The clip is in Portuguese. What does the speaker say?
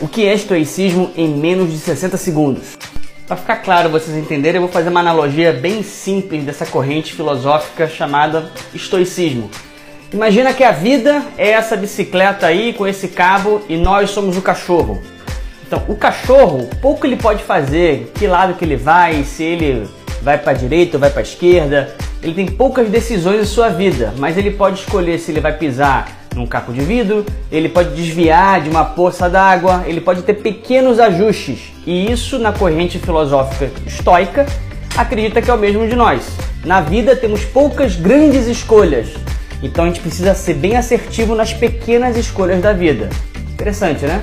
O que é estoicismo em menos de 60 segundos? Para ficar claro vocês entenderem, eu vou fazer uma analogia bem simples dessa corrente filosófica chamada estoicismo. Imagina que a vida é essa bicicleta aí com esse cabo e nós somos o cachorro. Então, o cachorro, pouco ele pode fazer, que lado que ele vai, se ele vai para a direita ou vai para a esquerda. Ele tem poucas decisões em sua vida, mas ele pode escolher se ele vai pisar num caco de vidro, ele pode desviar de uma poça d'água, ele pode ter pequenos ajustes. E isso na corrente filosófica estoica acredita que é o mesmo de nós. Na vida temos poucas grandes escolhas, então a gente precisa ser bem assertivo nas pequenas escolhas da vida. Interessante, né?